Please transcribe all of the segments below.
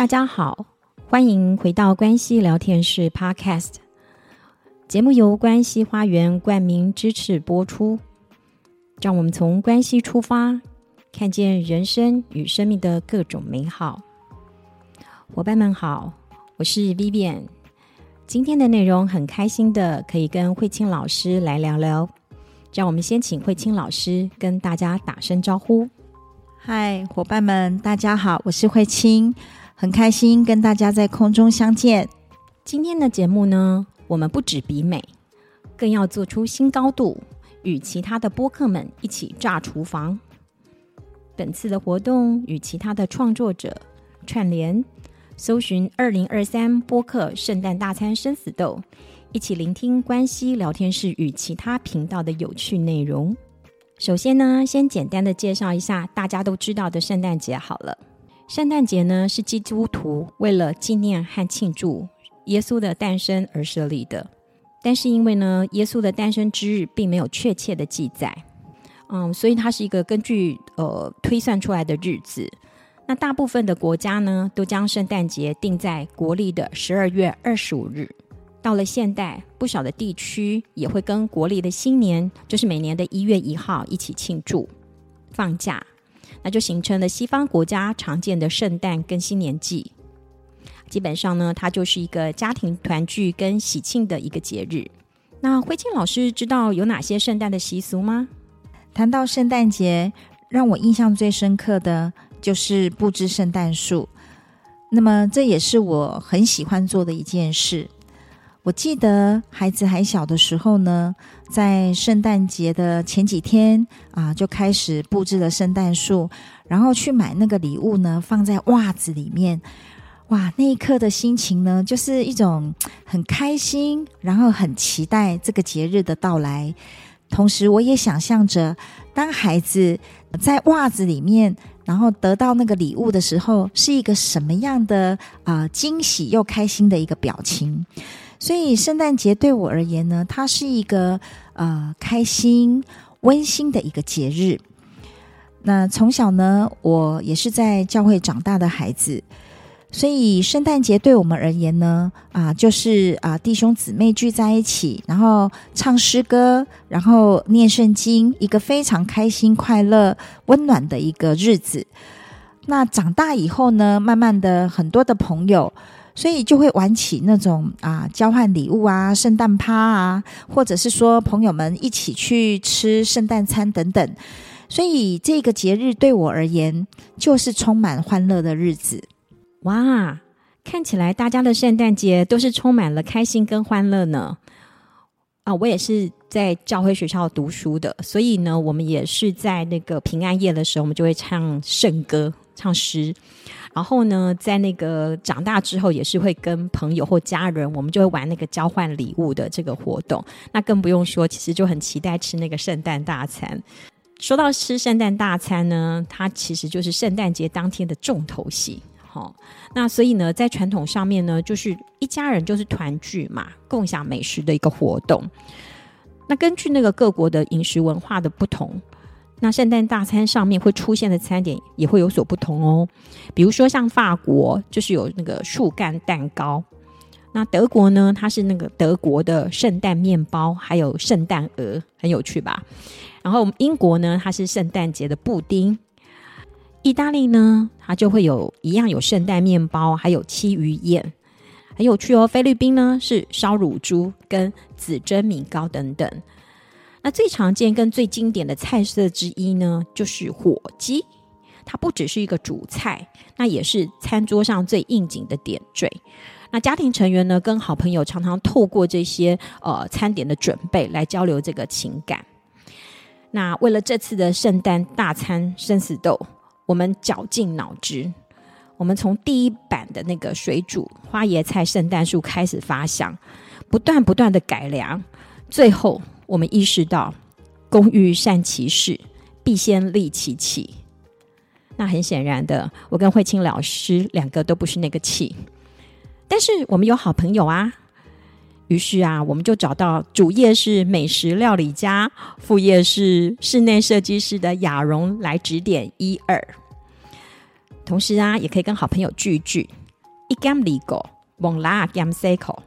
大家好，欢迎回到关系聊天室 Podcast。节目由关系花园冠名支持播出，让我们从关系出发，看见人生与生命的各种美好。伙伴们好，我是 Vivian。今天的内容很开心的，可以跟慧清老师来聊聊。让我们先请慧清老师跟大家打声招呼。嗨，伙伴们，大家好，我是慧清。很开心跟大家在空中相见。今天的节目呢，我们不止比美，更要做出新高度，与其他的播客们一起炸厨房。本次的活动与其他的创作者串联，搜寻二零二三播客圣诞大餐生死斗，一起聆听关系聊天室与其他频道的有趣内容。首先呢，先简单的介绍一下大家都知道的圣诞节好了。圣诞节呢，是基督徒为了纪念和庆祝耶稣的诞生而设立的。但是因为呢，耶稣的诞生之日并没有确切的记载，嗯，所以它是一个根据呃推算出来的日子。那大部分的国家呢，都将圣诞节定在国历的十二月二十五日。到了现代，不少的地区也会跟国历的新年，就是每年的一月一号一起庆祝放假。那就形成了西方国家常见的圣诞跟新年祭，基本上呢，它就是一个家庭团聚跟喜庆的一个节日。那慧清老师知道有哪些圣诞的习俗吗？谈到圣诞节，让我印象最深刻的就是布置圣诞树。那么这也是我很喜欢做的一件事。我记得孩子还小的时候呢，在圣诞节的前几天啊，就开始布置了圣诞树，然后去买那个礼物呢，放在袜子里面。哇，那一刻的心情呢，就是一种很开心，然后很期待这个节日的到来。同时，我也想象着，当孩子在袜子里面，然后得到那个礼物的时候，是一个什么样的啊，惊喜又开心的一个表情。所以圣诞节对我而言呢，它是一个呃开心温馨的一个节日。那从小呢，我也是在教会长大的孩子，所以圣诞节对我们而言呢，啊，就是啊弟兄姊妹聚在一起，然后唱诗歌，然后念圣经，一个非常开心、快乐、温暖的一个日子。那长大以后呢，慢慢的很多的朋友。所以就会玩起那种啊交换礼物啊、圣诞趴啊，或者是说朋友们一起去吃圣诞餐等等。所以这个节日对我而言就是充满欢乐的日子。哇，看起来大家的圣诞节都是充满了开心跟欢乐呢。啊，我也是在教会学校读书的，所以呢，我们也是在那个平安夜的时候，我们就会唱圣歌、唱诗。然后呢，在那个长大之后，也是会跟朋友或家人，我们就会玩那个交换礼物的这个活动。那更不用说，其实就很期待吃那个圣诞大餐。说到吃圣诞大餐呢，它其实就是圣诞节当天的重头戏。好、哦，那所以呢，在传统上面呢，就是一家人就是团聚嘛，共享美食的一个活动。那根据那个各国的饮食文化的不同。那圣诞大餐上面会出现的餐点也会有所不同哦，比如说像法国就是有那个树干蛋糕，那德国呢，它是那个德国的圣诞面包，还有圣诞鹅，很有趣吧？然后英国呢，它是圣诞节的布丁，意大利呢，它就会有一样有圣诞面包，还有戚鱼宴，很有趣哦。菲律宾呢是烧乳猪跟紫珍米糕等等。那最常见跟最经典的菜色之一呢，就是火鸡。它不只是一个主菜，那也是餐桌上最应景的点缀。那家庭成员呢，跟好朋友常常透过这些呃餐点的准备来交流这个情感。那为了这次的圣诞大餐生死斗，我们绞尽脑汁，我们从第一版的那个水煮花椰菜圣诞树开始发想，不断不断的改良，最后。我们意识到，工欲善其事，必先利其器。那很显然的，我跟慧清老师两个都不是那个器，但是我们有好朋友啊。于是啊，我们就找到主业是美食料理家，副业是室内设计师的雅蓉来指点一二。同时啊，也可以跟好朋友聚一聚，一减二个，蒙拉减三口。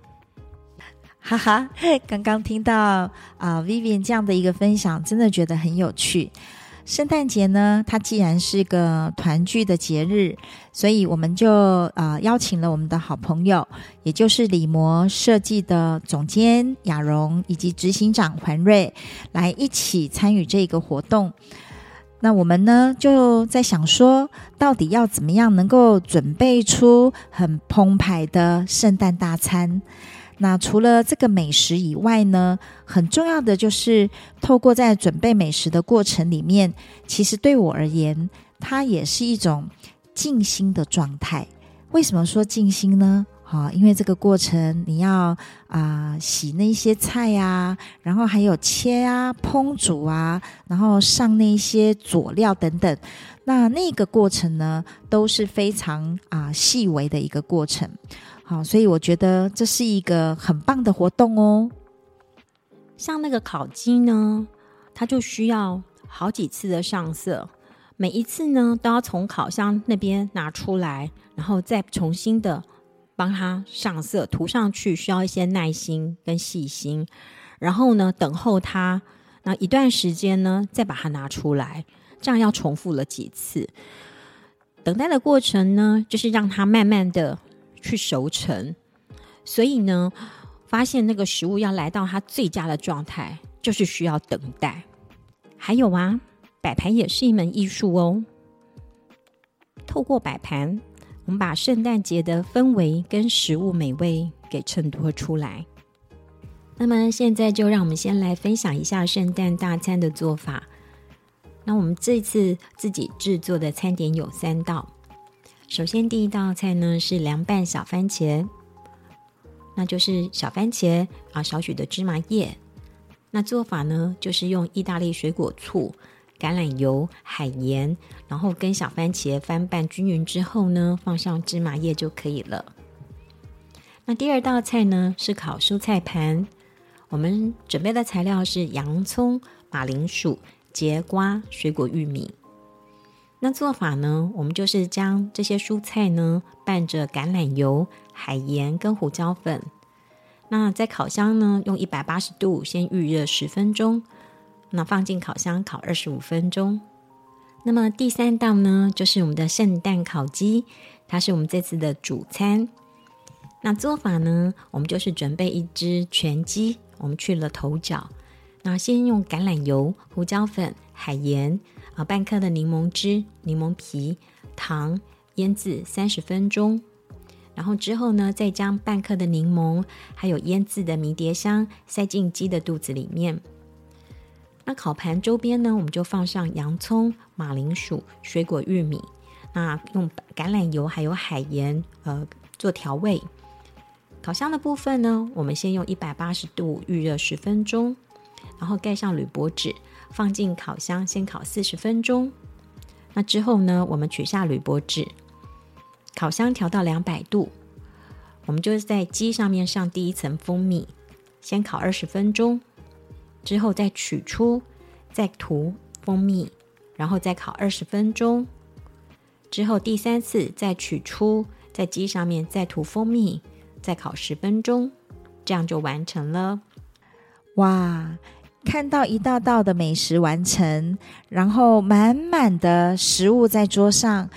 哈哈，刚刚听到啊、Vivian 这样的一个分享，真的觉得很有趣。圣诞节呢，它既然是个团聚的节日，所以我们就啊、呃、邀请了我们的好朋友，也就是李模设计的总监雅蓉以及执行长环瑞来一起参与这个活动。那我们呢就在想说，到底要怎么样能够准备出很澎湃的圣诞大餐？那除了这个美食以外呢，很重要的就是透过在准备美食的过程里面，其实对我而言，它也是一种静心的状态。为什么说静心呢？好，因为这个过程你要啊、洗那些菜呀、啊，然后还有切啊、烹煮啊，然后上那些佐料等等，那那个过程呢都是非常啊、呃、细微的一个过程。好，所以我觉得这是一个很棒的活动哦。像那个烤鸡呢，它就需要好几次的上色，每一次呢都要从烤箱那边拿出来，然后再重新的帮它上色涂上去，需要一些耐心跟细心。然后呢，等候它那一段时间呢，再把它拿出来，这样要重复了几次。等待的过程呢，就是让它慢慢的。去熟成，所以呢，发现那个食物要来到它最佳的状态，就是需要等待。还有啊，摆盘也是一门艺术哦。透过摆盘，我们把圣诞节的氛围跟食物美味给衬托出来。那么现在就让我们先来分享一下圣诞大餐的做法。那我们这次自己制作的餐点有三道。首先，第一道菜呢是凉拌小番茄，那就是小番茄啊，少许的芝麻叶。那做法呢，就是用意大利水果醋、橄榄油、海盐，然后跟小番茄翻拌均匀之后呢，放上芝麻叶就可以了。那第二道菜呢是烤蔬菜盘，我们准备的材料是洋葱、马铃薯、节瓜、水果玉米。那做法呢，我们就是将这些蔬菜呢拌着橄榄油、海盐跟胡椒粉。那在烤箱呢，用一百八十度先预热十分钟，那放进烤箱烤二十五分钟。那么第三道呢，就是我们的圣诞烤鸡，它是我们这次的主餐。那做法呢，我们就是准备一只全鸡，我们去了头角，那先用橄榄油、胡椒粉、海盐。啊，半颗的柠檬汁、柠檬皮、糖腌制三十分钟，然后之后呢，再将半颗的柠檬还有腌制的迷迭香塞进鸡的肚子里面。那烤盘周边呢，我们就放上洋葱、马铃薯、水果玉米，那用橄榄油还有海盐呃做调味。烤箱的部分呢，我们先用一百八十度预热十分钟，然后盖上铝箔纸。放进烤箱，先烤四十分钟。那之后呢，我们取下铝箔纸，烤箱调到两百度。我们就是在鸡上面上第一层蜂蜜，先烤二十分钟，之后再取出，再涂蜂蜜，然后再烤二十分钟。之后第三次再取出，在鸡上面再涂蜂蜜，再烤十分钟，这样就完成了。哇！看到一道道的美食完成，然后满满的食物在桌上，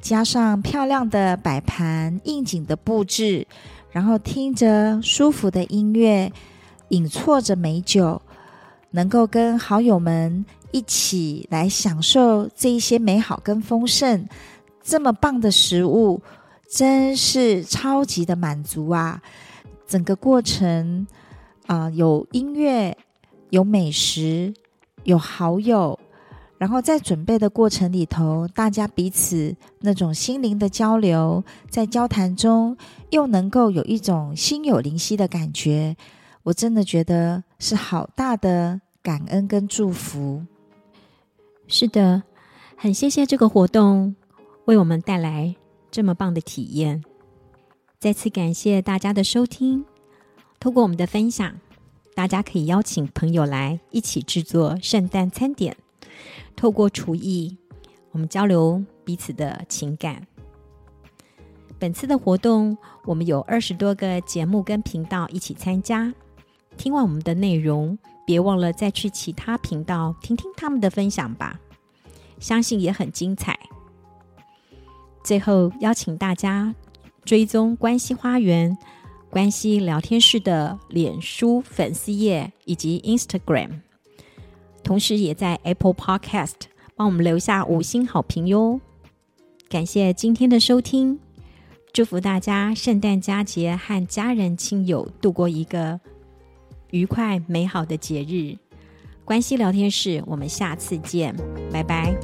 加上漂亮的摆盘、应景的布置，然后听着舒服的音乐，饮啜着美酒，能够跟好友们一起来享受这一些美好跟丰盛，这么棒的食物，真是超级的满足啊！整个过程啊、有音乐。有美食，有好友，然后在准备的过程里头，大家彼此那种心灵的交流，在交谈中又能够有一种心有灵犀的感觉，我真的觉得是好大的感恩跟祝福。是的，很谢谢这个活动为我们带来这么棒的体验。再次感谢大家的收听，透过我们的分享。大家可以邀请朋友来一起制作圣诞餐点，透过厨艺，我们交流彼此的情感。本次的活动，我们有二十多个节目跟频道一起参加。听完我们的内容，别忘了再去其他频道听听他们的分享吧，相信也很精彩。最后，邀请大家追踪关系花园、关系聊天室的脸书粉丝页以及 Instagram，同时也在 Apple Podcast 帮我们留下五星好评哟。感谢今天的收听，祝福大家圣诞佳节和家人亲友度过一个愉快美好的节日。关系聊天室，我们下次见，拜拜。